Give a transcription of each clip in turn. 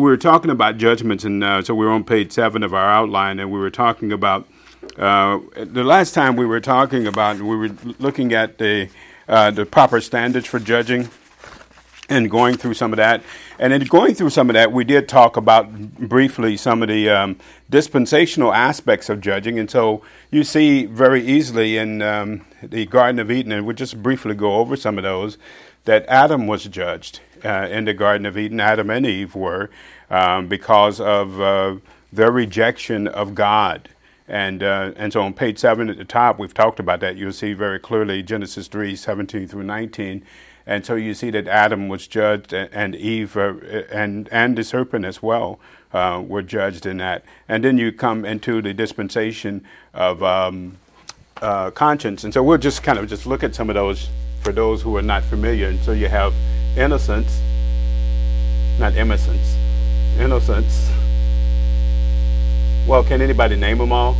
We were talking about judgments, and uh, so we were on page seven of our outline, and we were talking about uh, the last time we were talking about, we were looking at the uh, the proper standards for judging, and going through some of that. And in going through some of that, we did talk about briefly some of the um, dispensational aspects of judging. And so you see very easily in um, the Garden of Eden, and we'll just briefly go over some of those, that Adam was judged uh, in the Garden of Eden. Adam and Eve were um, because of uh, their rejection of God. And, uh, and so on page 7 at the top, we've talked about that. You'll see very clearly Genesis 3 17 through 19. And so you see that Adam was judged and Eve uh, and, and the serpent as well uh, were judged in that. And then you come into the dispensation of um, uh, conscience. And so we'll just kind of just look at some of those for those who are not familiar. And so you have innocence, not innocence, innocence. Well, can anybody name them all?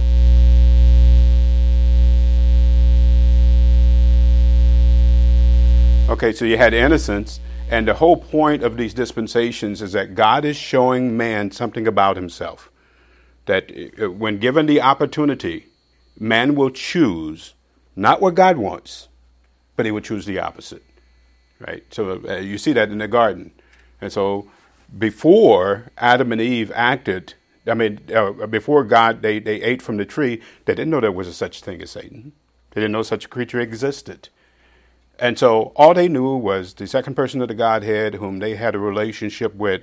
Okay, so you had innocence, and the whole point of these dispensations is that God is showing man something about himself. That uh, when given the opportunity, man will choose not what God wants, but will choose the opposite right? So uh, you see that in the garden. And so before Adam and Eve acted, I mean, uh, before God, they, they ate from the tree, they didn't know there was a such thing as Satan. They didn't know such a creature existed. And so all they knew was the second person of the Godhead, whom they had a relationship with,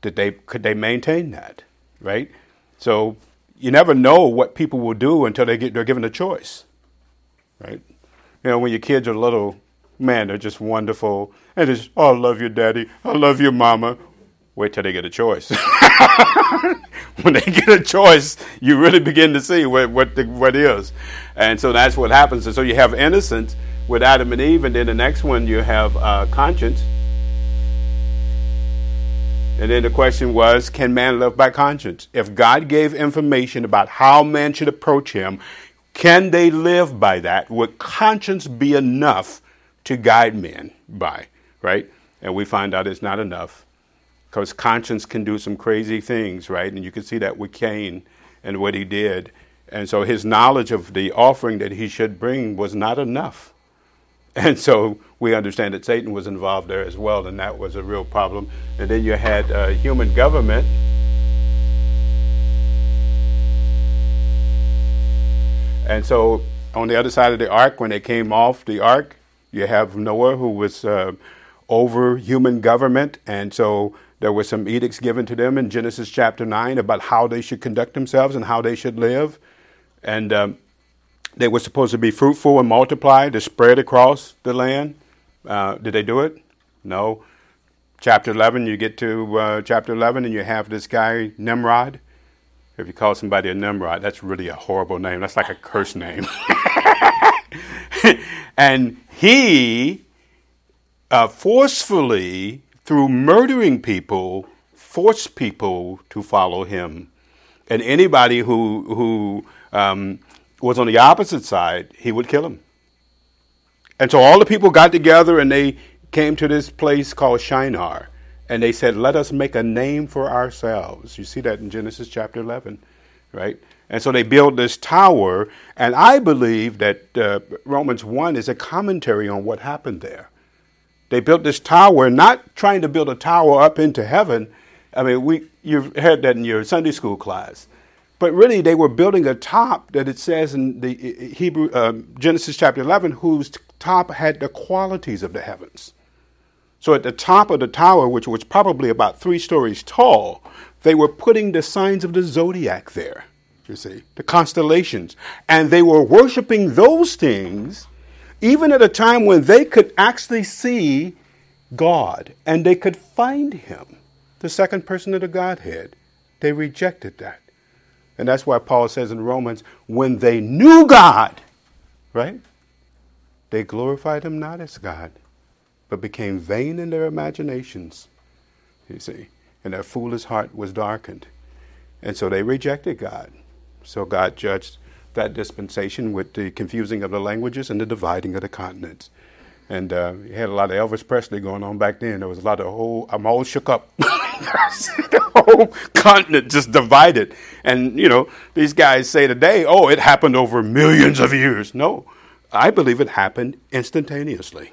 that they could they maintain that, right? So you never know what people will do until they get they're given a choice, right? You know, when your kids are little, man, they're just wonderful. And it's, oh, I love you, daddy. I love you, mama. Wait till they get a choice. when they get a choice, you really begin to see what what, the, what is. And so that's what happens. And so you have innocence with Adam and Eve, and then the next one you have uh, conscience. And then the question was, can man live by conscience? If God gave information about how man should approach him, can they live by that? Would conscience be enough to guide men by, right? And we find out it's not enough because conscience can do some crazy things, right? And you can see that with Cain and what he did. And so his knowledge of the offering that he should bring was not enough. And so we understand that Satan was involved there as well, and that was a real problem. And then you had uh, human government. And so on the other side of the ark, when they came off the ark, you have Noah, who was uh, over human government, and so there were some edicts given to them in Genesis chapter 9 about how they should conduct themselves and how they should live. And um, they were supposed to be fruitful and multiply, to spread across the land. Uh, did they do it? No. Chapter 11, you get to uh, chapter 11 and you have this guy, Nimrod. If you call somebody a Nimrod, that's really a horrible name. That's like a curse name. and he uh, forcefully, through murdering people, forced people to follow him. And anybody who, who um, was on the opposite side, he would kill him. And so all the people got together and they came to this place called Shinar. And they said, Let us make a name for ourselves. You see that in Genesis chapter 11, right? And so they built this tower, and I believe that uh, Romans 1 is a commentary on what happened there. They built this tower, not trying to build a tower up into heaven. I mean, we, you've heard that in your Sunday school class. But really, they were building a top that it says in the Hebrew uh, Genesis chapter 11, whose top had the qualities of the heavens. So at the top of the tower, which was probably about three stories tall, they were putting the signs of the zodiac there you see, the constellations. And they were worshiping those things even at a time when they could actually see God and they could find Him, the second person of the Godhead. They rejected that. And that's why Paul says in Romans, when they knew God, right? They glorified Him not as God, but became vain in their imaginations, you see, and their foolish heart was darkened. And so they rejected God. So God judged that dispensation with the confusing of the languages and the dividing of the continents. And uh, you had a lot of Elvis Presley going on back then. There was a lot of, whole, I'm all shook up. the whole continent just divided. And, you know, these guys say today, oh, it happened over millions of years. No, I believe it happened instantaneously.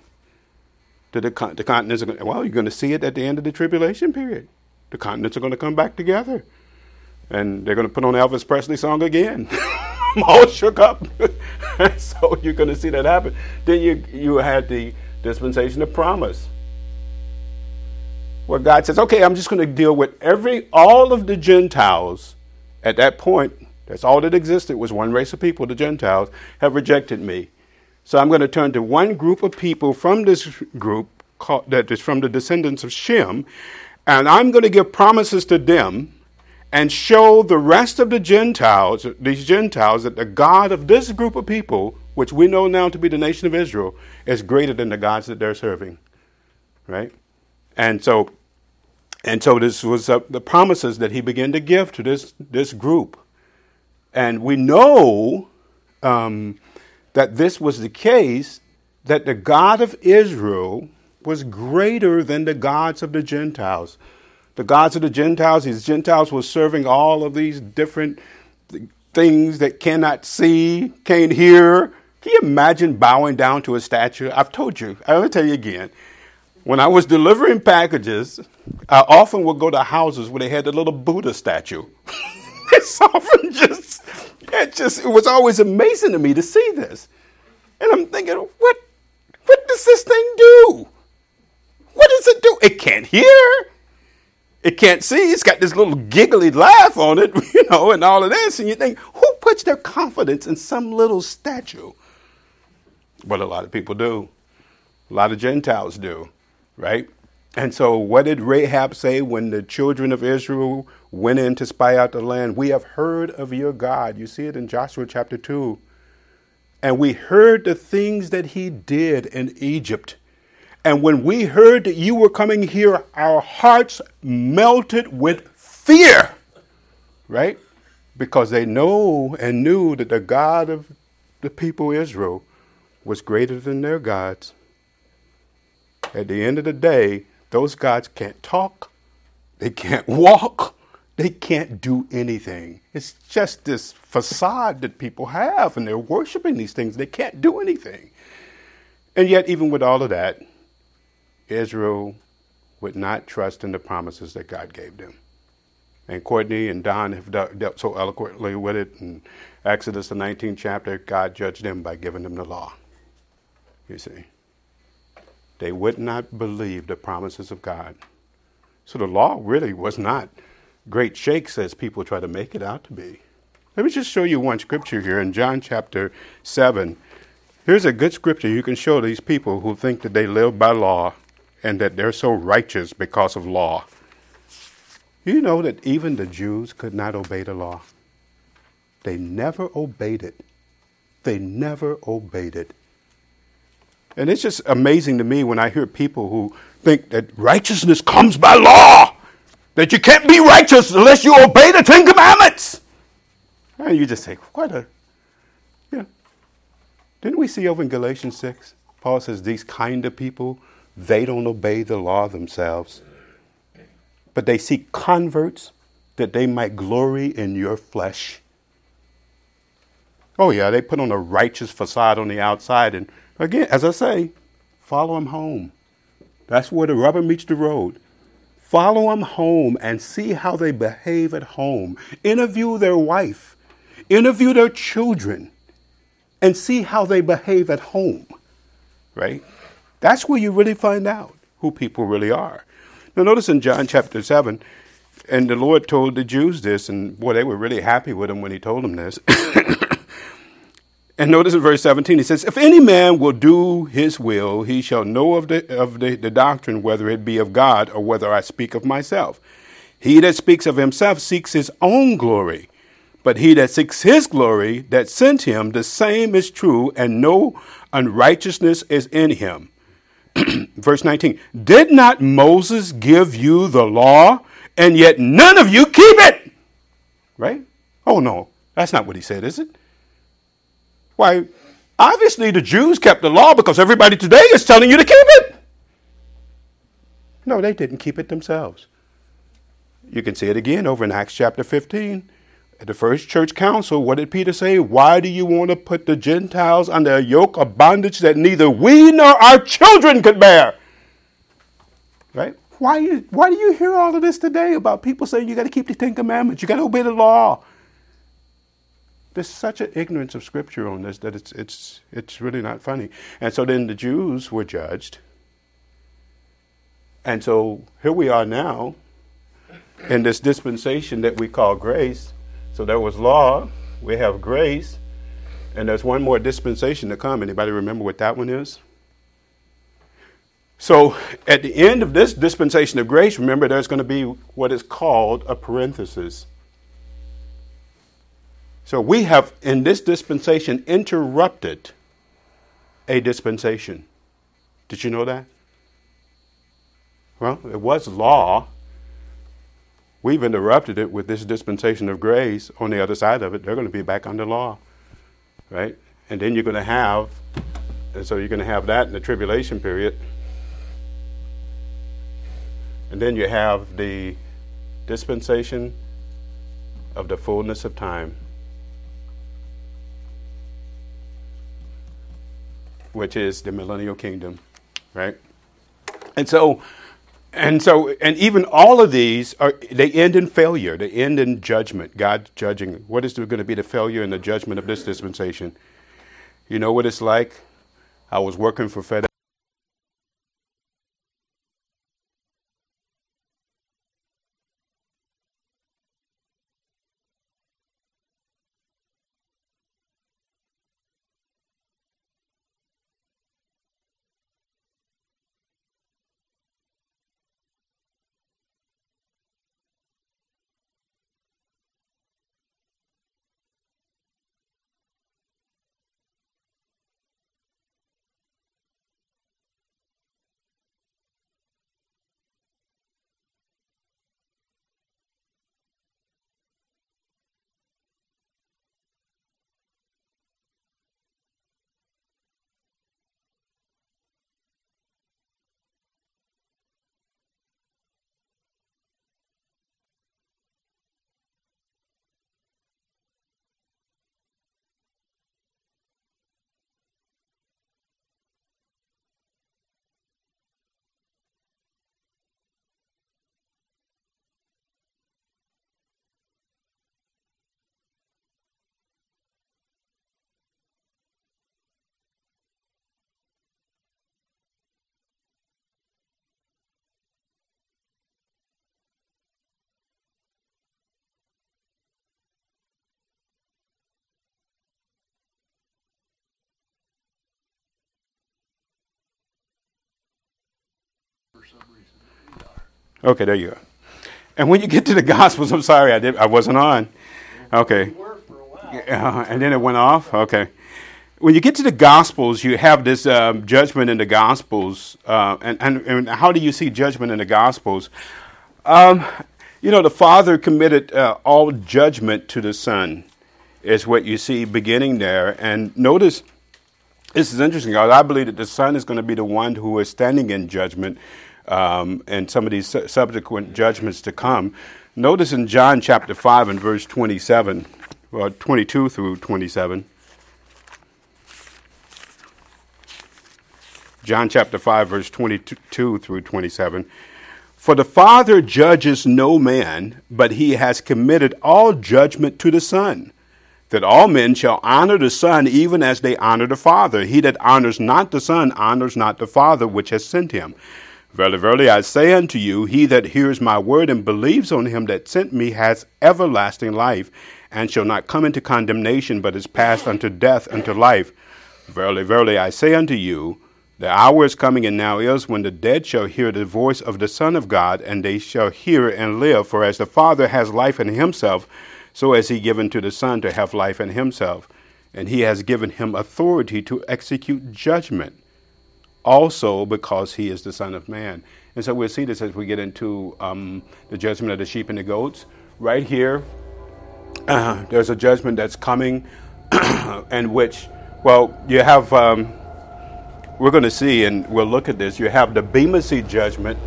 The, the, the continents are going well, you're going to see it at the end of the tribulation period. The continents are going to come back together. And they're going to put on Elvis Presley song again. I'm all shook up. so you're going to see that happen. Then you, you had the dispensation of promise where God says, okay, I'm just going to deal with every, all of the Gentiles at that point. That's all that existed was one race of people, the Gentiles, have rejected me. So I'm going to turn to one group of people from this group called, that is from the descendants of Shem, and I'm going to give promises to them and show the rest of the Gentiles, these Gentiles, that the God of this group of people, which we know now to be the nation of Israel, is greater than the gods that they're serving. Right? And so and so this was uh, the promises that he began to give to this, this group. And we know um, that this was the case, that the God of Israel was greater than the gods of the Gentiles. The gods of the Gentiles, these Gentiles were serving all of these different things that cannot see, can't hear. Can you imagine bowing down to a statue? I've told you, I'll tell you again. When I was delivering packages, I often would go to houses where they had the little Buddha statue. it's often just, it just, it was always amazing to me to see this. And I'm thinking, what, what does this thing do? What does it do? It can't hear. It can't see. It's got this little giggly laugh on it, you know, and all of this. And you think, who puts their confidence in some little statue? But a lot of people do. A lot of Gentiles do right? And so, what did Rahab say when the children of Israel went in to spy out the land? We have heard of your God. You see it in Joshua chapter 2. And we heard the things that he did in Egypt. And when we heard that you were coming here, our hearts melted with fear, right? Because they know and knew that the God of the people Israel was greater than their gods. At the end of the day, those gods can't talk, they can't walk, they can't do anything. It's just this facade that people have, and they're worshiping these things. They can't do anything. And yet, even with all of that, Israel would not trust in the promises that God gave them. And Courtney and Don have dealt so eloquently with it. In Exodus, the 19th chapter, God judged them by giving them the law. You see. They would not believe the promises of God. So the law really was not great shakes as people try to make it out to be. Let me just show you one scripture here in John chapter 7. Here's a good scripture you can show these people who think that they live by law and that they're so righteous because of law. You know that even the Jews could not obey the law. They never obeyed it. They never obeyed it. And it's just amazing to me when I hear people who think that righteousness comes by law, that you can't be righteous unless you obey the Ten Commandments. And you just say, what a, yeah. Didn't we see over in Galatians 6? Paul says, these kind of people, they don't obey the law themselves, but they seek converts that they might glory in your flesh. Oh, yeah, they put on a righteous facade on the outside and Again, as I say, follow them home. That's where the rubber meets the road. Follow them home and see how they behave at home. Interview their wife, interview their children, and see how they behave at home. Right? That's where you really find out who people really are. Now, notice in John chapter 7, and the Lord told the Jews this, and boy, they were really happy with him when he told them this. And notice in verse 17, he says, If any man will do his will, he shall know of, the, of the, the doctrine, whether it be of God or whether I speak of myself. He that speaks of himself seeks his own glory, but he that seeks his glory that sent him, the same is true, and no unrighteousness is in him. Verse 19 Did not Moses give you the law, and yet none of you keep it? Right? Oh, no, that's not what he said, is it? Why, obviously the Jews kept the law because everybody today is telling you to keep it. No, they didn't keep it themselves. You can see it again over in Acts chapter 15. At the first church council, what did Peter say? Why do you want to put the Gentiles under a yoke of bondage that neither we nor our children could bear? Right? Why, why do you hear all of this today about people saying you got to keep the Ten Commandments, you got to obey the law? There's such an ignorance of Scripture on this that it's, it's, it's really not funny. And so then the Jews were judged. And so here we are now in this dispensation that we call grace. So there was law, we have grace, and there's one more dispensation to come. Anybody remember what that one is? So at the end of this dispensation of grace, remember there's going to be what is called a parenthesis. So we have in this dispensation interrupted a dispensation. Did you know that? Well, it was law. We've interrupted it with this dispensation of grace. On the other side of it, they're going to be back under law, right? And then you're going to have, and so you're going to have that in the tribulation period. And then you have the dispensation of the fullness of time, which is the millennial kingdom, right? And so and so, and even all of these are they end in failure. They end in judgment. God judging. What is going to be the failure and the judgment of this dispensation? You know what it's like. I was working for FedEx. Okay, there you go. And when you get to the Gospels, I'm sorry, I did, I wasn't on. Okay. Uh, and then it went off. Okay. When you get to the Gospels, you have this um, judgment in the Gospels, uh, and, and, and how do you see judgment in the Gospels? Um, you know, the Father committed uh, all judgment to the Son, is what you see beginning there. And notice, this is interesting. Because I believe that the Son is going to be the one who is standing in judgment um, and some of these su- subsequent judgments to come. Notice in John chapter 5 and verse 27, well, 22 through 27. John chapter 5, verse 22 through 27. For the Father judges no man, but he has committed all judgment to the Son, that all men shall honor the Son even as they honor the Father. He that honors not the Son honors not the Father which has sent him. Verily, verily, I say unto you, he that hears my word and believes on him that sent me has everlasting life, and shall not come into condemnation, but is passed unto death unto life. Verily, verily, I say unto you, the hour is coming and now is when the dead shall hear the voice of the Son of God, and they shall hear and live. For as the Father has life in himself, so has he given to the Son to have life in himself. And he has given him authority to execute judgment also because he is the Son of Man. And so we'll see this as we get into um, the judgment of the sheep and the goats. Right here, uh, there's a judgment that's coming, and which, well, you have, um, we're going to see, and we'll look at this, you have the Bema Seat judgment.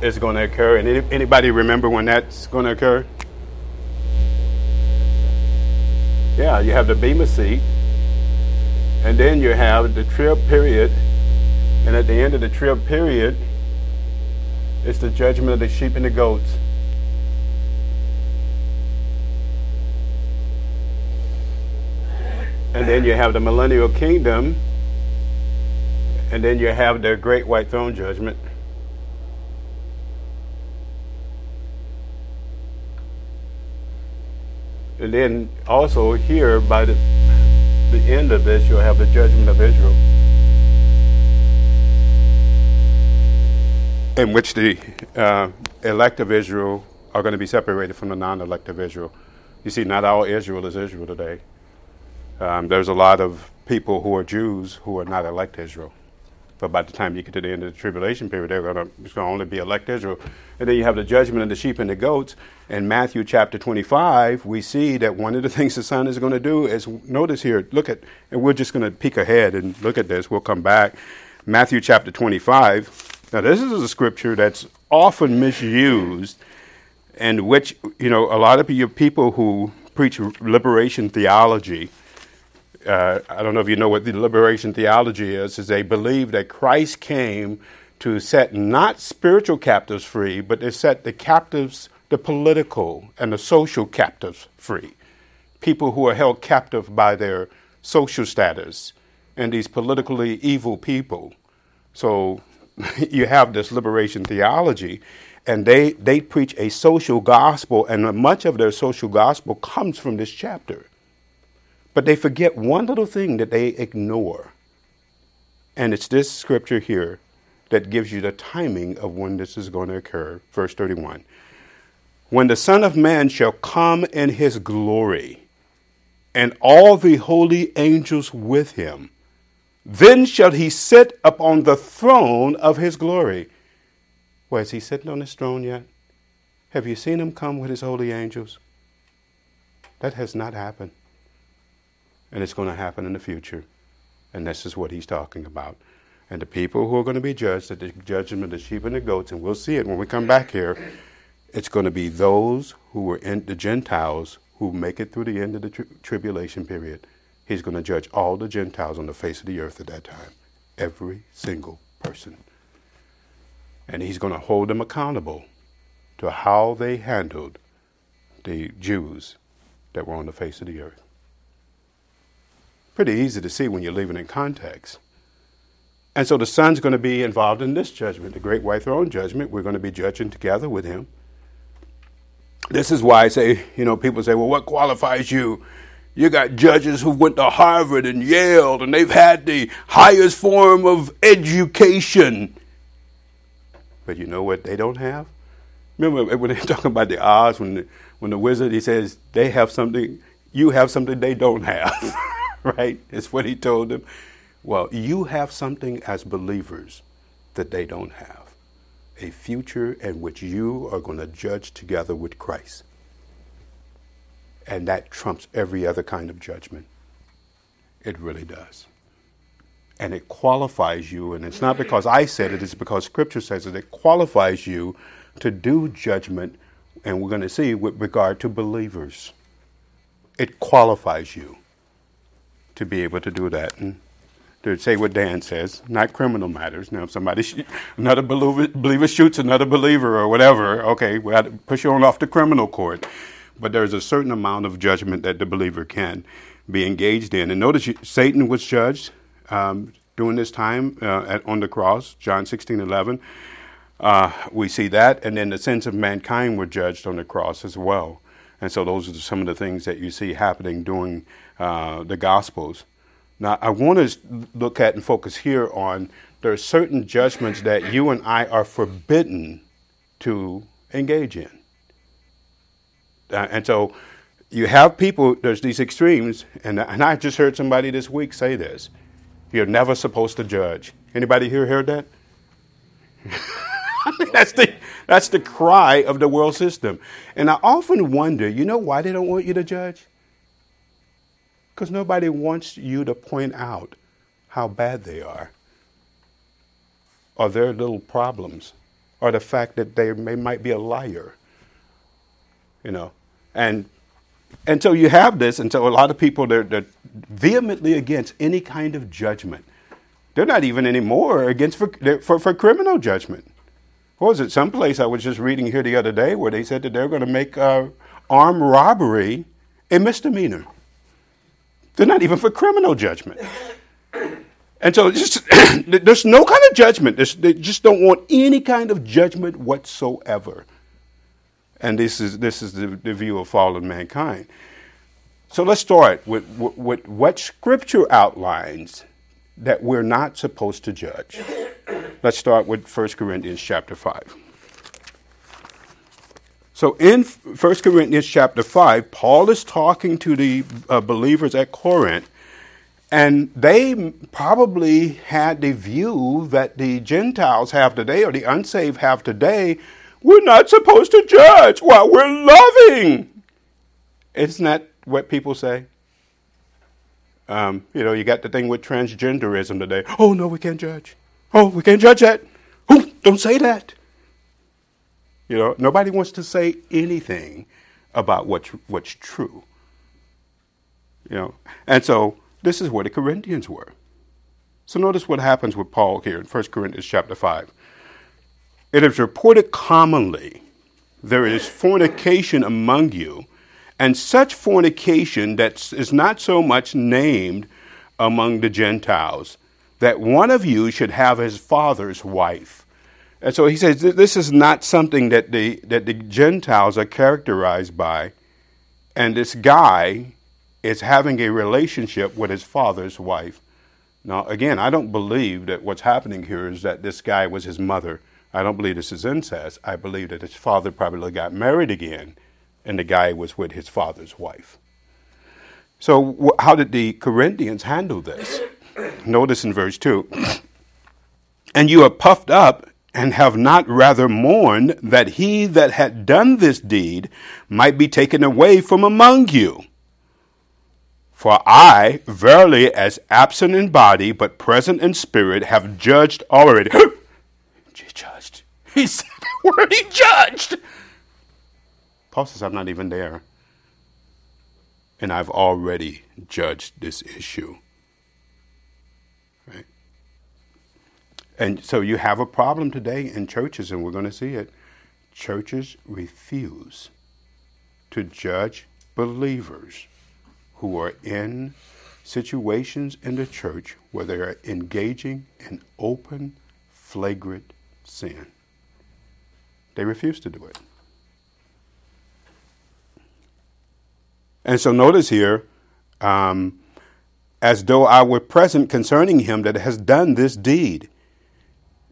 is going to occur. And any, anybody remember when that's going to occur? Yeah, you have the Bema seat, and then you have the trib period, and at the end of the trib period, it's the judgment of the sheep and the goats. And then you have the millennial kingdom, and then you have the great white throne judgment. And then also here, by the, the end of this, you'll have the judgment of Israel. In which the uh, elect of Israel are going to be separated from the non elect of Israel. You see, not all Israel is Israel today. Um, there's a lot of people who are Jews who are not elect Israel. But by the time you get to the end of the tribulation period, they're gonna, it's going to only be elect Israel. And then you have the judgment of the sheep and the goats. In Matthew chapter 25, we see that one of the things the Son is going to do is notice here, look at, and we're just going to peek ahead and look at this. We'll come back. Matthew chapter 25. Now, this is a scripture that's often misused, and which, you know, a lot of you people who preach liberation theology uh, I don't know if you know what the liberation theology is, is they believe that Christ came to set not spiritual captives free, but to set the captives, the political and the social captives free. People who are held captive by their social status and these politically evil people. So you have this liberation theology, and they, they preach a social gospel, and much of their social gospel comes from this chapter. But they forget one little thing that they ignore. And it's this scripture here that gives you the timing of when this is going to occur. Verse 31. When the Son of Man shall come in his glory, and all the holy angels with him, then shall he sit upon the throne of his glory. Well, is he sitting on his throne yet? Have you seen him come with his holy angels? That has not happened and it's going to happen in the future. And this is what he's talking about. And the people who are going to be judged at the judgment of the sheep and the goats, and we'll see it when we come back here, it's going to be those who were in the Gentiles who make it through the end of the tri- tribulation period. He's going to judge all the Gentiles on the face of the earth at that time. Every single person. And he's going to hold them accountable to how they handled the Jews that were on the face of the earth. Pretty easy to see when you're leaving in context. And so the Son's going to be involved in this judgment, the great white throne judgment. We're going to be judging together with him. This is why I say, you know, people say, well, what qualifies you? You got judges who went to Harvard and Yale and they've had the highest form of education. But you know what they don't have? Remember when they're talking about the Oz, when the, when the wizard, he says, they have something, you have something they don't have. right? It's what he told them. Well, you have something as believers that they don't have a future in which you are going to judge together with Christ. And that trumps every other kind of judgment. It really does. And it qualifies you, and it's not because I said it, it's because Scripture says it. It qualifies you to do judgment, and we're going to see with regard to believers. It qualifies you to be able to do that and to say what Dan says, not criminal matters. Now, if somebody, sh- another believer, believer shoots another believer or whatever, okay, we have to push you on off the criminal court. But there's a certain amount of judgment that the believer can be engaged in. And notice you, Satan was judged um, during this time uh, at, on the cross, John 16 11. Uh, we see that. And then the sins of mankind were judged on the cross as well. And so those are some of the things that you see happening during uh, the Gospels. Now, I want to look at and focus here on there are certain judgments that you and I are forbidden to engage in. Uh, and so you have people, there's these extremes, and, and I just heard somebody this week say this. You're never supposed to judge. Anybody here heard that? that's the that's the cry of the world system. And I often wonder, you know why they don't want you to judge? Because nobody wants you to point out how bad they are or their little problems or the fact that they may, might be a liar. You know, and and so you have this, and so a lot of people they're, they're vehemently against any kind of judgment. They're not even anymore against for, for, for criminal judgment. What was it? Someplace I was just reading here the other day where they said that they're going to make uh, armed robbery a misdemeanor. They're not even for criminal judgment. And so just, there's no kind of judgment. There's, they just don't want any kind of judgment whatsoever. And this is, this is the, the view of fallen mankind. So let's start with, with, with what Scripture outlines that we're not supposed to judge. Let's start with 1 Corinthians chapter 5. So in 1 Corinthians chapter 5, Paul is talking to the uh, believers at Corinth, and they probably had the view that the Gentiles have today or the unsaved have today. We're not supposed to judge while we're loving. Isn't that what people say? Um, you know, you got the thing with transgenderism today. Oh, no, we can't judge. Oh, we can't judge that. Oh, don't say that. You know, nobody wants to say anything about what's, what's true. You know, and so this is where the Corinthians were. So notice what happens with Paul here in 1 Corinthians chapter 5. It is reported commonly there is fornication among you, and such fornication that is not so much named among the Gentiles, that one of you should have his father's wife. And so he says this is not something that the, that the Gentiles are characterized by. And this guy is having a relationship with his father's wife. Now, again, I don't believe that what's happening here is that this guy was his mother. I don't believe this is incest. I believe that his father probably got married again and the guy was with his father's wife. So, how did the Corinthians handle this? Notice in verse 2 And you are puffed up and have not rather mourned that he that had done this deed might be taken away from among you. For I, verily, as absent in body, but present in spirit, have judged already. he judged. He said the word, he judged. Paul says, I'm not even there. And I've already judged this issue. And so you have a problem today in churches, and we're going to see it. Churches refuse to judge believers who are in situations in the church where they are engaging in open, flagrant sin. They refuse to do it. And so notice here, um, as though I were present concerning him that has done this deed.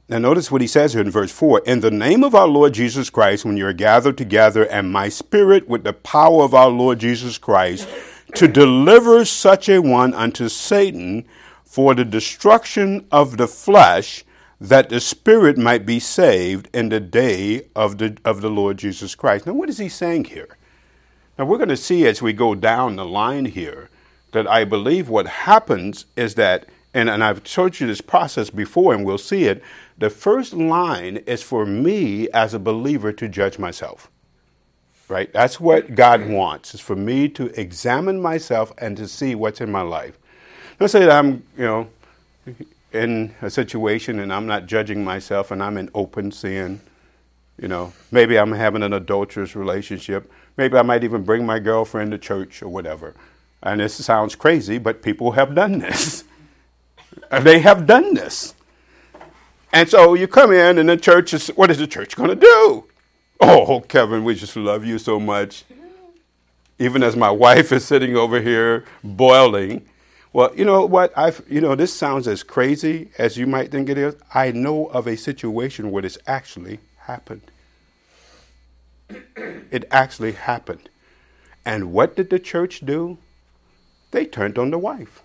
Now, notice what he says here in verse 4 In the name of our Lord Jesus Christ, when you are gathered together, and my spirit with the power of our Lord Jesus Christ, to deliver such a one unto Satan for the destruction of the flesh, that the spirit might be saved in the day of the, of the Lord Jesus Christ. Now, what is he saying here? Now, we're going to see as we go down the line here that I believe what happens is that, and, and I've told you this process before, and we'll see it the first line is for me as a believer to judge myself. Right? That's what God wants, is for me to examine myself and to see what's in my life. Let's say that I'm, you know, in a situation and I'm not judging myself and I'm in open sin. You know, maybe I'm having an adulterous relationship. Maybe I might even bring my girlfriend to church or whatever. And this sounds crazy, but people have done this. they have done this. And so you come in, and the church is, what is the church going to do? Oh, Kevin, we just love you so much. Even as my wife is sitting over here boiling. Well, you know what? I've, you know, this sounds as crazy as you might think it is. I know of a situation where this actually happened. It actually happened. And what did the church do? They turned on the wife.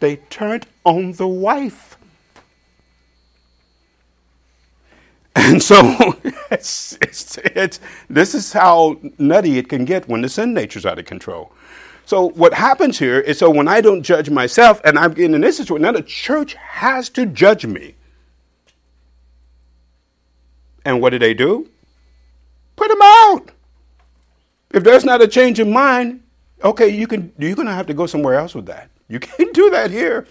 They turned on the wife. And so it's, it's, it's, this is how nutty it can get when the sin nature's out of control. So what happens here is so when I don't judge myself and I'm in this situation, now the church has to judge me. And what do they do? Put them out. If there's not a change of mind, okay, you can you're gonna have to go somewhere else with that. You can't do that here.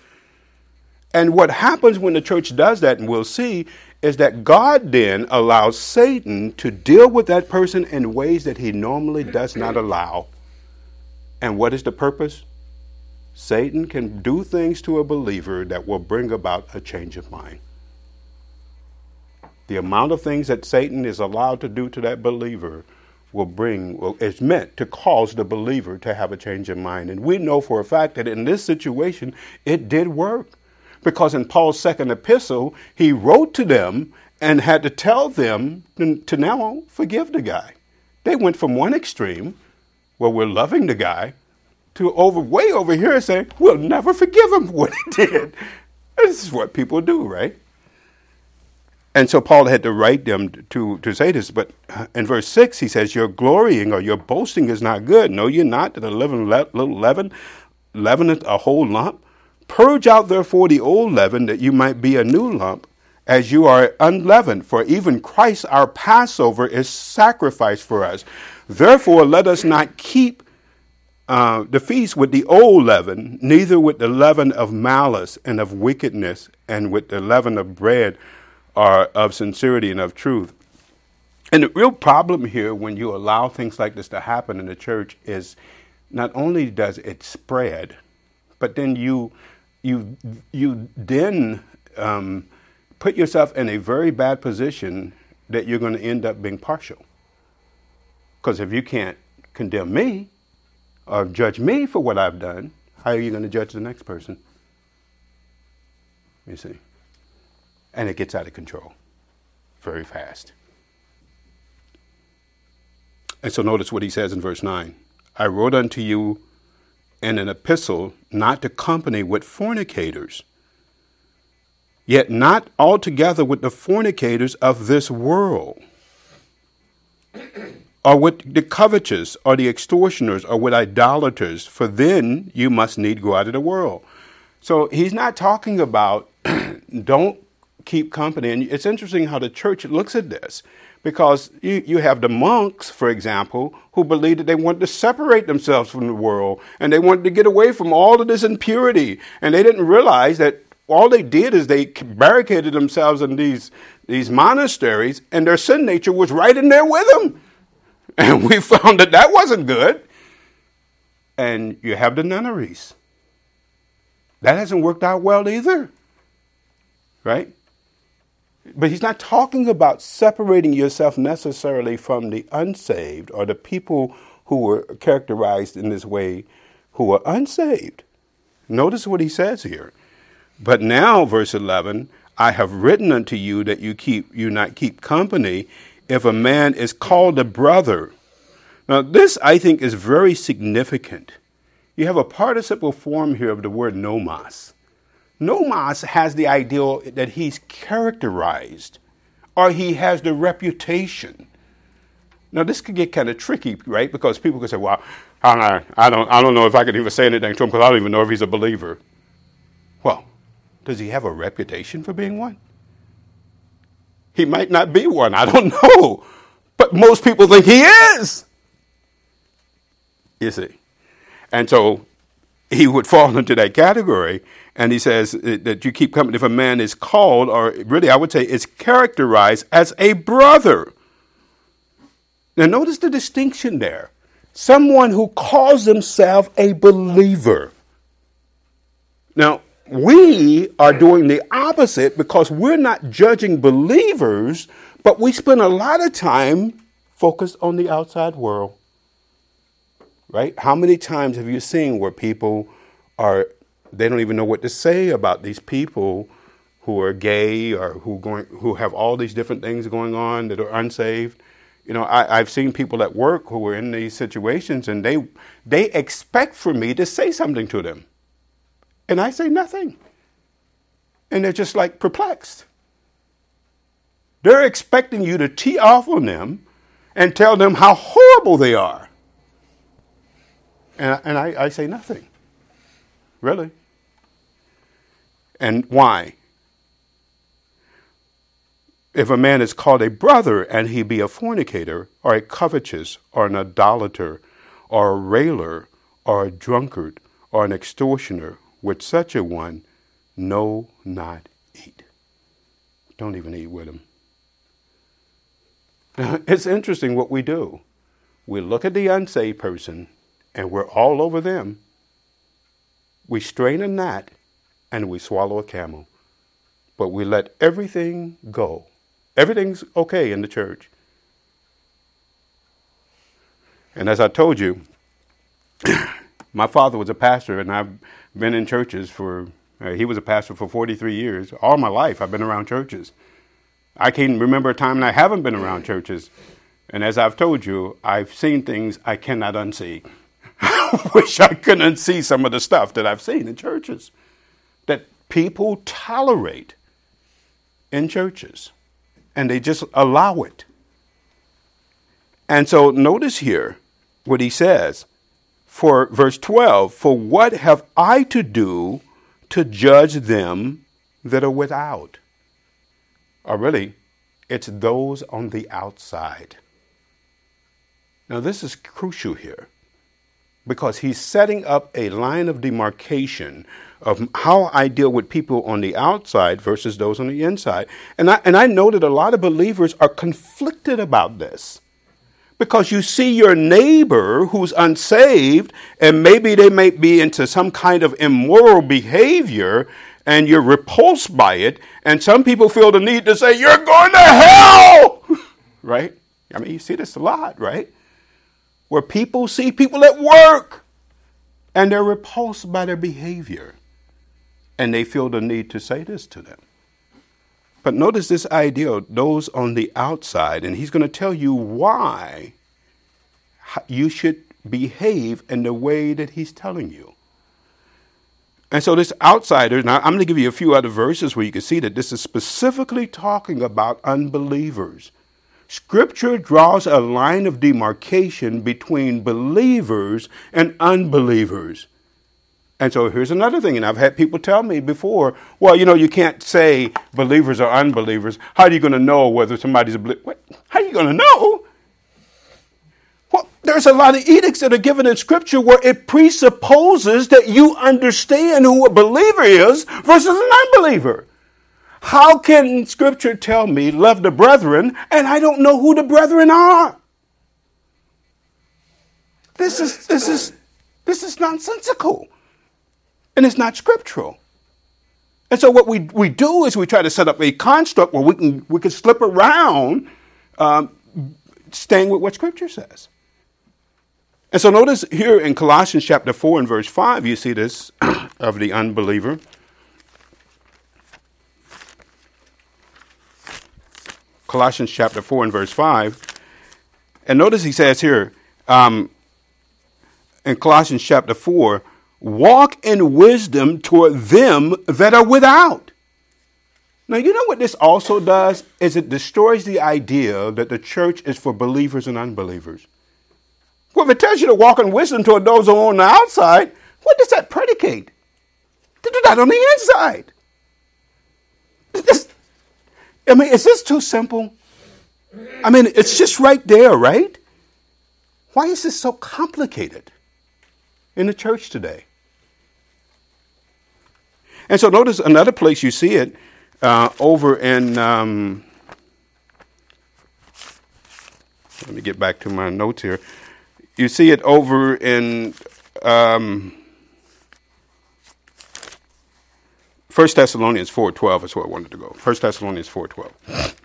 And what happens when the church does that, and we'll see, is that God then allows Satan to deal with that person in ways that he normally does not allow. And what is the purpose? Satan can do things to a believer that will bring about a change of mind. The amount of things that Satan is allowed to do to that believer will bring, well, is meant to cause the believer to have a change of mind. And we know for a fact that in this situation, it did work because in Paul's second epistle, he wrote to them and had to tell them to now forgive the guy. They went from one extreme, where we're loving the guy, to over way over here saying, we'll never forgive him what he did. This is what people do, right? And so Paul had to write them to, to say this. But uh, in verse 6, he says, Your glorying or your boasting is not good. No, you're not. That a little leaven leaveneth a whole lump. Purge out therefore the old leaven, that you might be a new lump, as you are unleavened. For even Christ our Passover is sacrificed for us. Therefore, let us not keep uh, the feast with the old leaven, neither with the leaven of malice and of wickedness, and with the leaven of bread or of sincerity and of truth. And the real problem here, when you allow things like this to happen in the church, is not only does it spread, but then you you you then um, put yourself in a very bad position that you're going to end up being partial. Because if you can't condemn me or judge me for what I've done, how are you going to judge the next person? You see, and it gets out of control very fast. And so notice what he says in verse 9 I wrote unto you in an epistle not to company with fornicators, yet not altogether with the fornicators of this world, or with the covetous, or the extortioners, or with idolaters, for then you must need go out of the world. So he's not talking about don't keep company. And it's interesting how the church looks at this because you, you have the monks, for example, who believed that they wanted to separate themselves from the world and they wanted to get away from all of this impurity. And they didn't realize that all they did is they barricaded themselves in these, these monasteries and their sin nature was right in there with them. And we found that that wasn't good. And you have the nunneries. That hasn't worked out well either. Right? But he's not talking about separating yourself necessarily from the unsaved or the people who were characterized in this way who are unsaved. Notice what he says here. But now, verse 11, I have written unto you that you keep you not keep company if a man is called a brother. Now, this I think is very significant. You have a participle form here of the word nomos. Nomos has the ideal that he's characterized or he has the reputation. Now, this could get kind of tricky, right? Because people could say, well, I, don't, I don't know if I could even say anything to him because I don't even know if he's a believer. Well, does he have a reputation for being one? He might not be one, I don't know. But most people think he is. You see. And so he would fall into that category. And he says that you keep coming, if a man is called, or really I would say is characterized as a brother. Now notice the distinction there. Someone who calls himself a believer. Now, we are doing the opposite because we're not judging believers, but we spend a lot of time focused on the outside world. Right? How many times have you seen where people are they don't even know what to say about these people who are gay or who going who have all these different things going on that are unsaved. You know, I, have seen people at work who are in these situations and they they expect for me to say something to them. And I say nothing. And they're just like perplexed. They're expecting you to tee off on them and tell them how horrible they are. And, and I, I say nothing. Really? And why? if a man is called a brother and he be a fornicator, or a covetous, or an idolater, or a railer, or a drunkard, or an extortioner, with such a one, no, not eat. Don't even eat with him. Now, It's interesting what we do. We look at the unsaved person and we're all over them. We strain a gnat and we swallow a camel. But we let everything go. Everything's okay in the church. And as I told you, my father was a pastor, and I've been in churches for, uh, he was a pastor for 43 years. All my life, I've been around churches. I can't remember a time when I haven't been around churches. And as I've told you, I've seen things I cannot unsee. I wish I couldn't see some of the stuff that I've seen in churches that people tolerate in churches and they just allow it. And so notice here what he says for verse 12 For what have I to do to judge them that are without? Or really, it's those on the outside. Now, this is crucial here because he's setting up a line of demarcation of how I deal with people on the outside versus those on the inside. And I, and I know that a lot of believers are conflicted about this because you see your neighbor who's unsaved and maybe they may be into some kind of immoral behavior and you're repulsed by it. And some people feel the need to say, You're going to hell! right? I mean, you see this a lot, right? Where people see people at work and they're repulsed by their behavior. And they feel the need to say this to them. But notice this idea of those on the outside, and he's going to tell you why you should behave in the way that he's telling you. And so, this outsider, now I'm going to give you a few other verses where you can see that this is specifically talking about unbelievers. Scripture draws a line of demarcation between believers and unbelievers. And so here's another thing, and I've had people tell me before, well, you know, you can't say believers or unbelievers. How are you going to know whether somebody's a believer? How are you going to know? Well, there's a lot of edicts that are given in Scripture where it presupposes that you understand who a believer is versus an unbeliever. How can Scripture tell me, love the brethren, and I don't know who the brethren are? This is, this is, this is nonsensical. And it's not scriptural. And so what we, we do is we try to set up a construct where we can, we can slip around um, staying with what Scripture says. And so notice here in Colossians chapter 4 and verse 5, you see this of the unbeliever. Colossians chapter 4 and verse 5. And notice he says here um, in Colossians chapter 4 walk in wisdom toward them that are without. Now, you know what this also does? Is it destroys the idea that the church is for believers and unbelievers. Well, if it tells you to walk in wisdom toward those who are on the outside, what does that predicate? To do that on the inside. I mean, is this too simple? I mean, it's just right there, right? Why is this so complicated in the church today? And so notice another place you see it uh, over in. Um, let me get back to my notes here. You see it over in um, 1 Thessalonians 4.12 is where I wanted to go. 1 Thessalonians 4.12.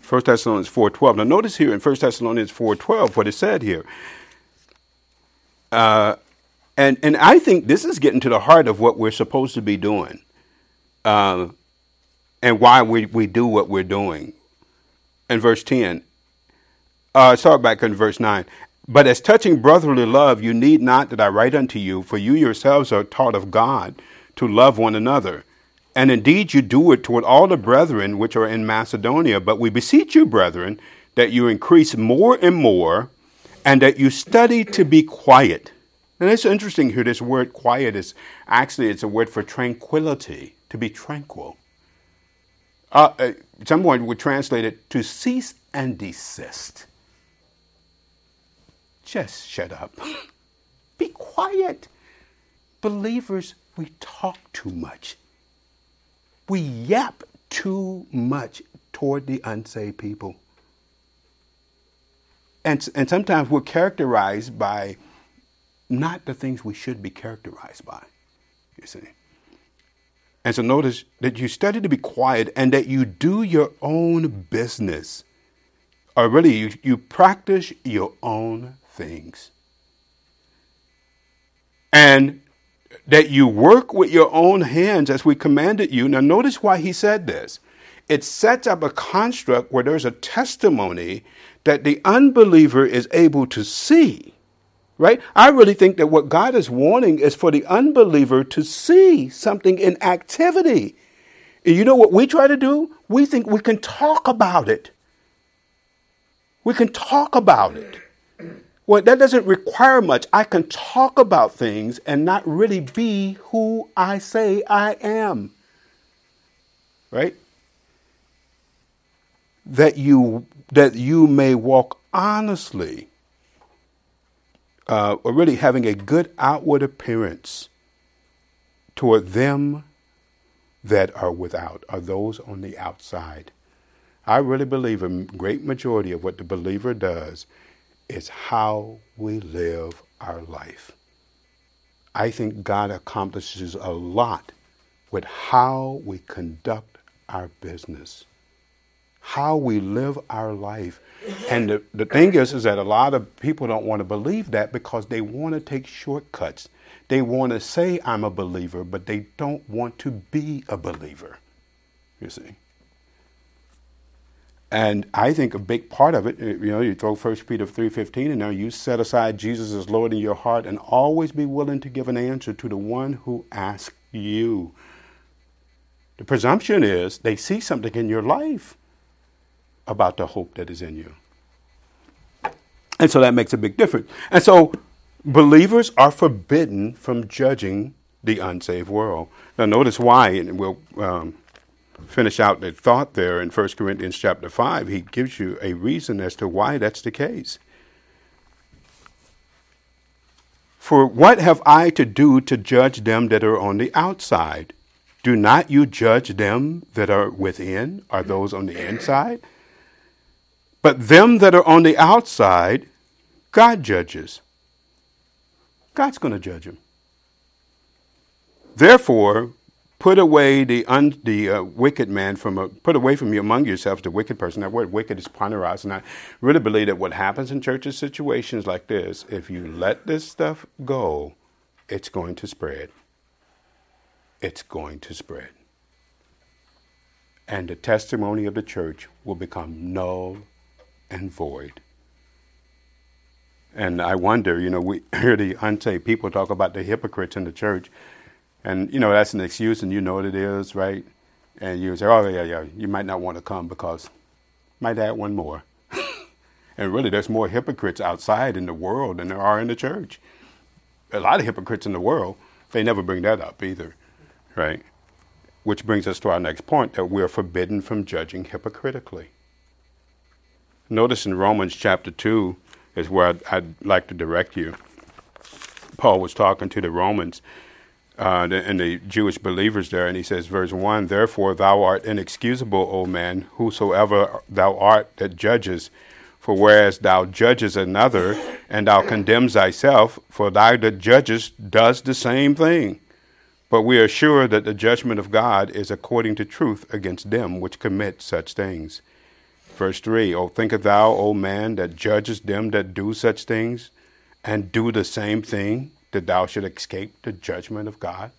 First Thessalonians 4.12. Now notice here in 1 Thessalonians 4.12 what is said here. Uh, and, and I think this is getting to the heart of what we're supposed to be doing. Uh, and why we, we do what we're doing. In verse 10, uh, start back in verse 9. But as touching brotherly love, you need not that I write unto you, for you yourselves are taught of God to love one another. And indeed you do it toward all the brethren which are in Macedonia. But we beseech you, brethren, that you increase more and more, and that you study to be quiet. And it's interesting here, this word quiet is actually, it's a word for tranquility, to be tranquil. Uh, uh, someone would translate it to cease and desist. Just shut up. be quiet. Believers, we talk too much. We yap too much toward the unsaved people. And, and sometimes we're characterized by not the things we should be characterized by, you see. And so notice that you study to be quiet and that you do your own business. Or really, you, you practice your own things. And that you work with your own hands as we commanded you. Now, notice why he said this. It sets up a construct where there's a testimony that the unbeliever is able to see, right? I really think that what God is wanting is for the unbeliever to see something in activity. And you know what we try to do? We think we can talk about it. We can talk about it. Well, that doesn't require much. I can talk about things and not really be who I say I am. Right? That you that you may walk honestly, uh, or really having a good outward appearance toward them that are without, are those on the outside. I really believe a great majority of what the believer does is how we live our life. I think God accomplishes a lot with how we conduct our business, how we live our life. And the, the thing is, is that a lot of people don't want to believe that because they want to take shortcuts. They want to say, I'm a believer, but they don't want to be a believer. You see? And I think a big part of it, you know, you throw 1 Peter 3.15 in there, you set aside Jesus as Lord in your heart and always be willing to give an answer to the one who asks you. The presumption is they see something in your life about the hope that is in you. And so that makes a big difference. And so believers are forbidden from judging the unsaved world. Now, notice why, and we'll um, finish out the thought there in 1 Corinthians chapter 5, he gives you a reason as to why that's the case. For what have I to do to judge them that are on the outside? Do not you judge them that are within, or those on the inside? But them that are on the outside, God judges. God's going to judge them. Therefore, put away the un, the uh, wicked man from a, put away from you among yourselves the wicked person. That word wicked is poneros, and I really believe that what happens in churches situations like this, if you let this stuff go, it's going to spread. It's going to spread, and the testimony of the church will become null and void. And I wonder, you know, we hear the unsaved people talk about the hypocrites in the church. And, you know, that's an excuse and you know what it is, right? And you say, oh, yeah, yeah, you might not want to come because might add one more. and really, there's more hypocrites outside in the world than there are in the church. A lot of hypocrites in the world, they never bring that up either, right? Which brings us to our next point that we're forbidden from judging hypocritically. Notice in Romans chapter 2 is where I'd, I'd like to direct you. Paul was talking to the Romans uh, and the Jewish believers there, and he says, verse 1 Therefore thou art inexcusable, O man, whosoever thou art that judges. For whereas thou judges another, and thou condemns thyself, for thou that judgest does the same thing. But we are sure that the judgment of God is according to truth against them which commit such things. Verse 3 O thinkest thou, O man, that judgest them that do such things, and do the same thing? That thou should escape the judgment of God.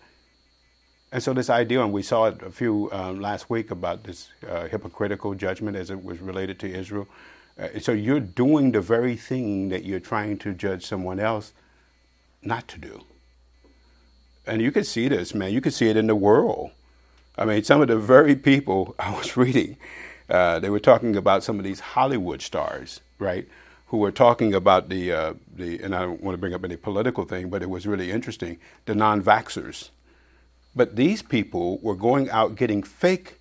And so this idea, and we saw it a few um, last week about this uh, hypocritical judgment as it was related to Israel. Uh, so you're doing the very thing that you're trying to judge someone else not to do. And you can see this, man. You can see it in the world. I mean, some of the very people I was reading, uh, they were talking about some of these Hollywood stars, right? Who were talking about the uh, the, and I don't want to bring up any political thing, but it was really interesting. The non-vaxxers, but these people were going out getting fake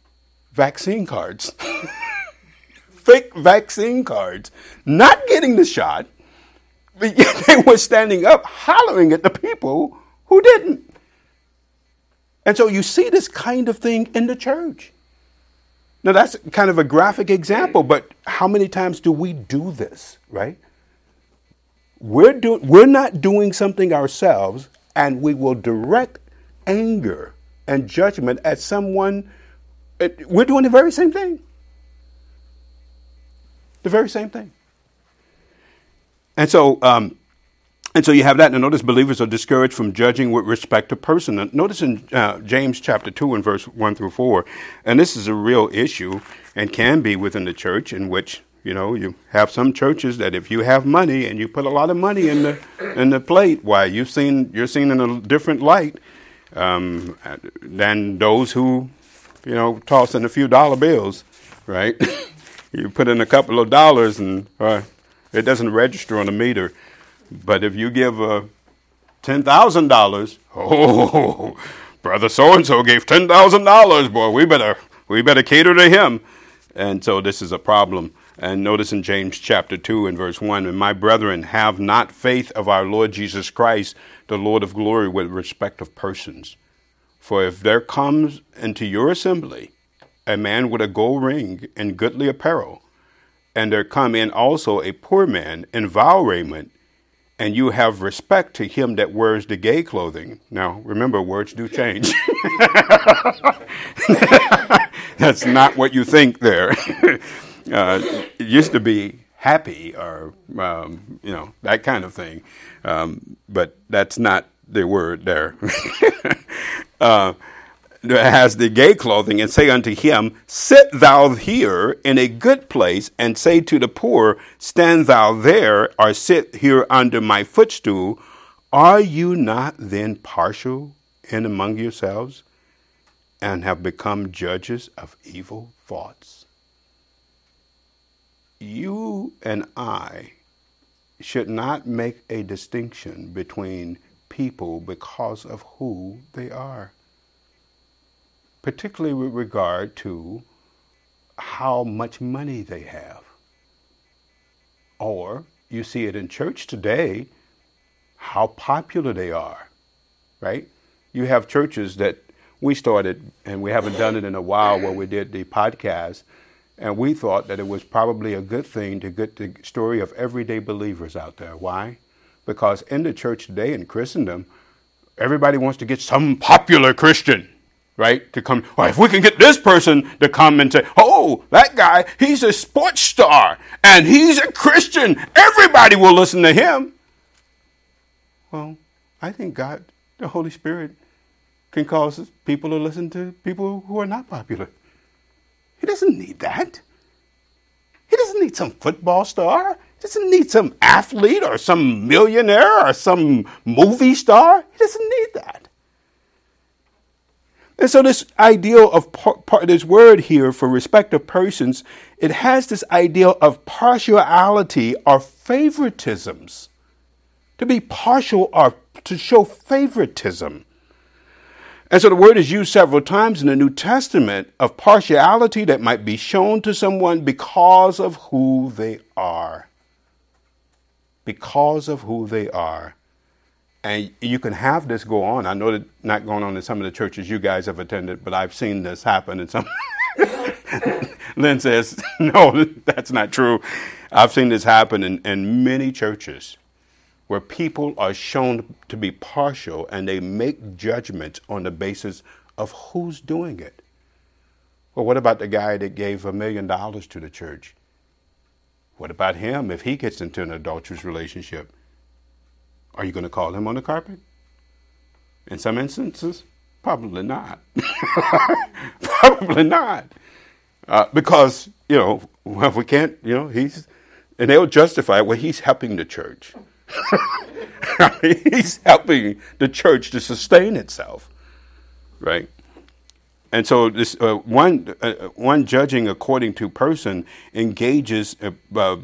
vaccine cards, fake vaccine cards, not getting the shot. But yet they were standing up, hollering at the people who didn't. And so you see this kind of thing in the church. Now, that's kind of a graphic example, but how many times do we do this, right? We're, do- we're not doing something ourselves, and we will direct anger and judgment at someone. We're doing the very same thing. The very same thing. And so, um, and so you have that. And notice believers are discouraged from judging with respect to person. Notice in uh, James chapter 2 and verse 1 through 4, and this is a real issue and can be within the church in which, you know, you have some churches that if you have money and you put a lot of money in the, in the plate, why, you've seen, you're seen in a different light um, than those who, you know, toss in a few dollar bills, right? you put in a couple of dollars and uh, it doesn't register on the meter. But if you give uh, $10,000, oh, brother so and so gave $10,000, boy, we better we better cater to him. And so this is a problem. And notice in James chapter 2 and verse 1 And my brethren, have not faith of our Lord Jesus Christ, the Lord of glory, with respect of persons. For if there comes into your assembly a man with a gold ring and goodly apparel, and there come in also a poor man in vile raiment, and you have respect to him that wears the gay clothing. Now, remember, words do change. That's not what you think there. uh, it used to be happy or, um, you know, that kind of thing. Um, but that's not the word there. uh, has the gay clothing, and say unto him, Sit thou here in a good place, and say to the poor, Stand thou there, or sit here under my footstool. Are you not then partial in among yourselves, and have become judges of evil thoughts? You and I should not make a distinction between people because of who they are particularly with regard to how much money they have. Or you see it in church today, how popular they are, right? You have churches that we started, and we haven't done it in a while where we did the podcast, and we thought that it was probably a good thing to get the story of everyday believers out there. Why? Because in the church today in Christendom, everybody wants to get some popular Christian right? To come, well, if we can get this person to come and say, oh, that guy, he's a sports star and he's a Christian, everybody will listen to him. Well, I think God, the Holy Spirit, can cause people to listen to people who are not popular. He doesn't need that. He doesn't need some football star. He doesn't need some athlete or some millionaire or some movie star. He doesn't need that. And so this ideal of par- par- this word here for respect of persons, it has this ideal of partiality or favoritisms. To be partial or to show favoritism. And so the word is used several times in the New Testament of partiality that might be shown to someone because of who they are. Because of who they are. And you can have this go on. I know that not going on in some of the churches you guys have attended, but I've seen this happen in some. Lynn says, no, that's not true. I've seen this happen in, in many churches where people are shown to be partial and they make judgments on the basis of who's doing it. Well, what about the guy that gave a million dollars to the church? What about him if he gets into an adulterous relationship? Are you going to call him on the carpet? In some instances, probably not. probably not. Uh, because, you know, well, we can't, you know, he's, and they'll justify, well, he's helping the church. he's helping the church to sustain itself, right? and so this uh, one uh, one judging according to person engages. Uh, uh,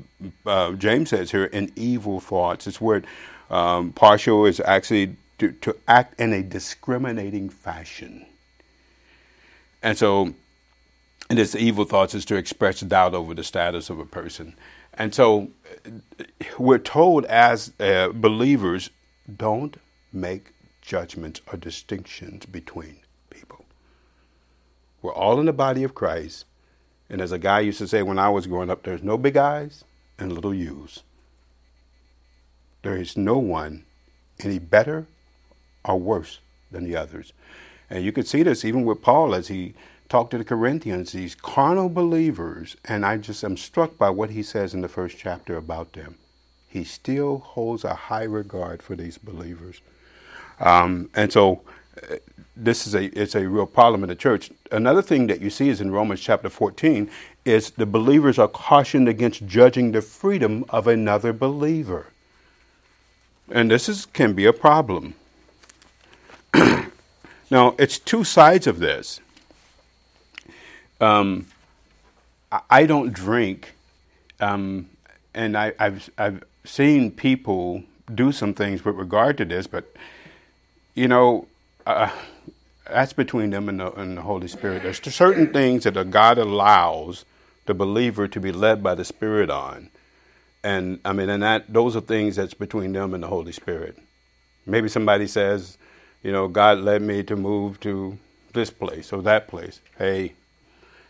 uh James says here in evil thoughts. This word um, partial is actually to, to act in a discriminating fashion, and so and this evil thoughts is to express doubt over the status of a person. And so we're told as uh, believers, don't make judgments or distinctions between people. We're all in the body of Christ. And as a guy used to say when I was growing up, there's no big I's and little U's. There is no one any better or worse than the others. And you could see this even with Paul as he talked to the Corinthians, these carnal believers, and I just am struck by what he says in the first chapter about them. He still holds a high regard for these believers. Um, and so uh, this is a it's a real problem in the church. Another thing that you see is in Romans chapter 14 is the believers are cautioned against judging the freedom of another believer. And this is can be a problem. now, it's two sides of this. Um, I don't drink, um, and I, have I've seen people do some things with regard to this, but you know, uh, that's between them and the, and the Holy Spirit. There's certain things that God allows the believer to be led by the Spirit on, and I mean, and that those are things that's between them and the Holy Spirit. Maybe somebody says, you know, God led me to move to this place or that place. Hey,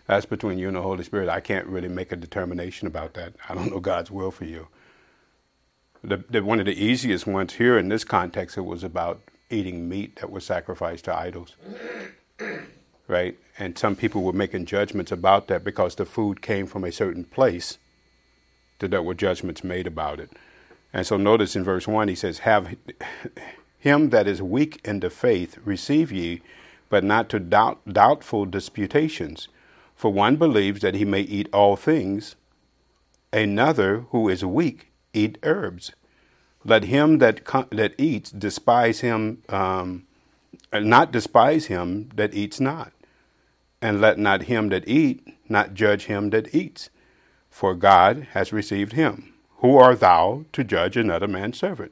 that's between you and the Holy Spirit. I can't really make a determination about that. I don't know God's will for you. The, the, one of the easiest ones here in this context, it was about eating meat that was sacrificed to idols. right? And some people were making judgments about that because the food came from a certain place, that there were judgments made about it. And so notice in verse 1, he says, Have him that is weak in the faith receive ye, but not to doubt, doubtful disputations. For one believes that he may eat all things, another, who is weak, eat herbs. Let him that that eats despise him, um, not despise him that eats not, and let not him that eat not judge him that eats, for God has received him. Who art thou to judge another man's servant?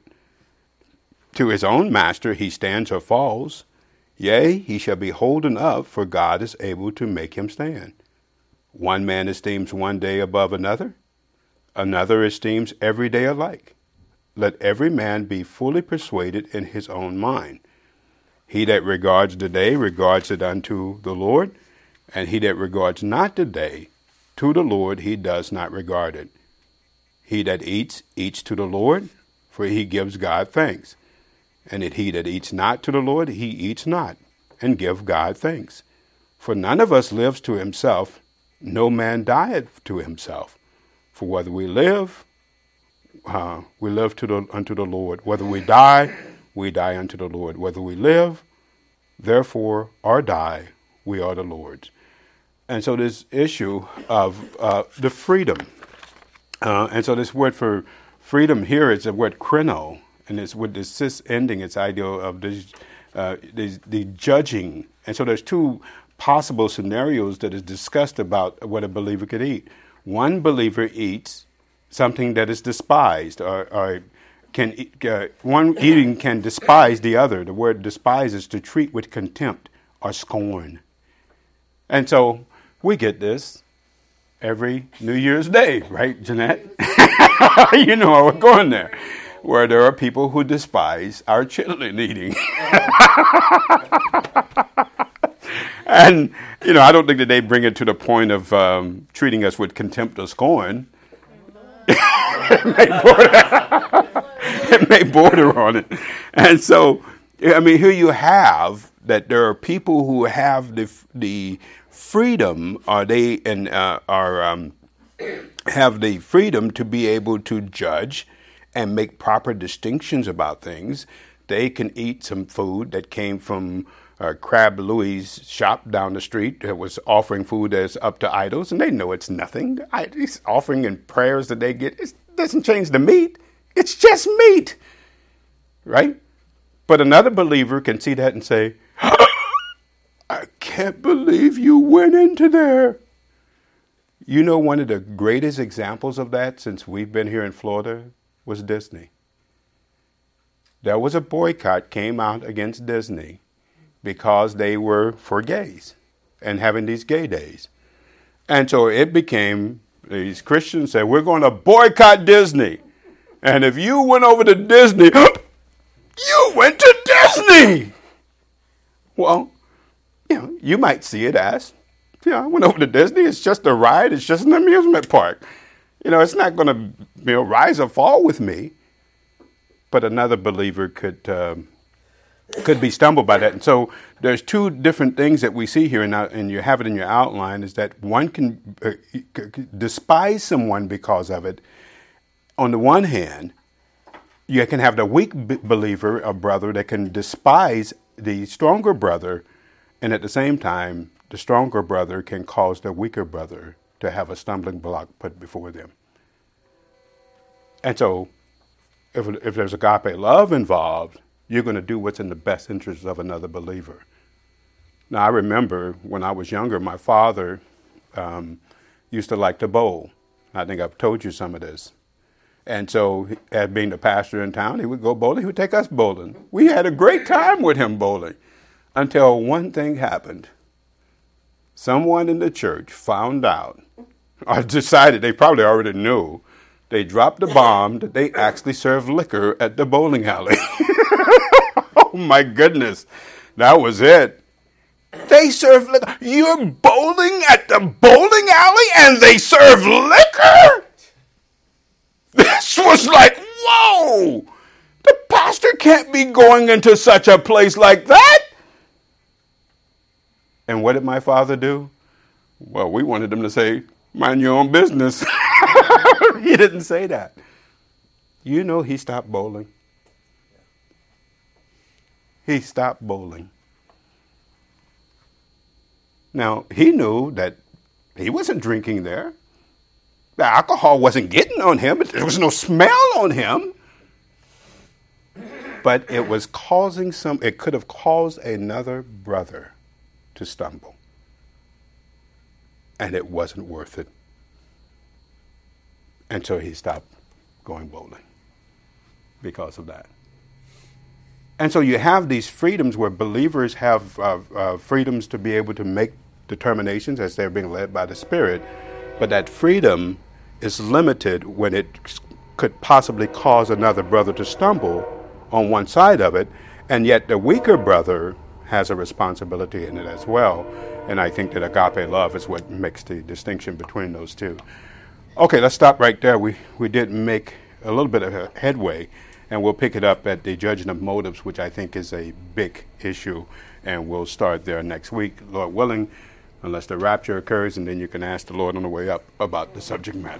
To his own master he stands or falls. Yea, he shall be holden up, for God is able to make him stand. One man esteems one day above another, another esteems every day alike. Let every man be fully persuaded in his own mind. He that regards the day regards it unto the Lord, and he that regards not the day, to the Lord he does not regard it. He that eats, eats to the Lord, for he gives God thanks. And that he that eats not to the Lord, he eats not, and give God thanks. For none of us lives to himself, no man dieth to himself. For whether we live, uh, we live to the, unto the Lord. Whether we die, we die unto the Lord. Whether we live, therefore, or die, we are the Lord's. And so this issue of uh, the freedom, uh, and so this word for freedom here is the word krino, and it's with the cis ending, it's idea of uh, the, the judging. And so there's two possible scenarios that is discussed about what a believer could eat. One believer eats something that is despised, or, or can uh, one eating can despise the other. The word despise is to treat with contempt or scorn. And so we get this every New Year's Day, right, Jeanette? you know how we're going there where there are people who despise our children eating. and, you know, I don't think that they bring it to the point of um, treating us with contempt or scorn. it, may border, it may border on it. And so, I mean, here you have that there are people who have the, the freedom, are they, and uh, are, um, have the freedom to be able to judge and make proper distinctions about things. They can eat some food that came from uh, Crab Louie's shop down the street that was offering food that's up to idols, and they know it's nothing. I, it's offering and prayers that they get it doesn't change the meat. It's just meat, right? But another believer can see that and say, can't believe you went into there. You know, one of the greatest examples of that since we've been here in Florida was Disney. There was a boycott came out against Disney because they were for gays and having these gay days. And so it became these Christians said, We're going to boycott Disney. And if you went over to Disney, you went to Disney. Well, you know, you might see it as, you know, I went over to Disney. It's just a ride. It's just an amusement park. You know, it's not going to you know, rise or fall with me. But another believer could um, could be stumbled by that. And so there's two different things that we see here, and, and you have it in your outline, is that one can uh, despise someone because of it. On the one hand, you can have the weak believer, a brother, that can despise the stronger brother, and at the same time, the stronger brother can cause the weaker brother to have a stumbling block put before them. And so, if, if there's agape love involved, you're going to do what's in the best interest of another believer. Now, I remember when I was younger, my father um, used to like to bowl. I think I've told you some of this. And so, as being the pastor in town, he would go bowling. He would take us bowling. We had a great time with him bowling until one thing happened. Someone in the church found out, or decided, they probably already knew, they dropped a bomb that they actually served liquor at the bowling alley. oh my goodness. That was it. They serve liquor. You're bowling at the bowling alley and they serve liquor? This was like, whoa! The pastor can't be going into such a place like that. And what did my father do? Well, we wanted him to say, mind your own business. he didn't say that. You know, he stopped bowling. He stopped bowling. Now, he knew that he wasn't drinking there. The alcohol wasn't getting on him, there was no smell on him. But it was causing some, it could have caused another brother to stumble. And it wasn't worth it. And so he stopped going bowling because of that. And so you have these freedoms where believers have uh, uh, freedoms to be able to make determinations as they're being led by the Spirit, but that freedom is limited when it could possibly cause another brother to stumble on one side of it, and yet the weaker brother has a responsibility in it as well. And I think that agape love is what makes the distinction between those two. Okay, let's stop right there. We, we did make a little bit of a headway, and we'll pick it up at the judging of motives, which I think is a big issue, and we'll start there next week, Lord willing, unless the rapture occurs, and then you can ask the Lord on the way up about the subject matter.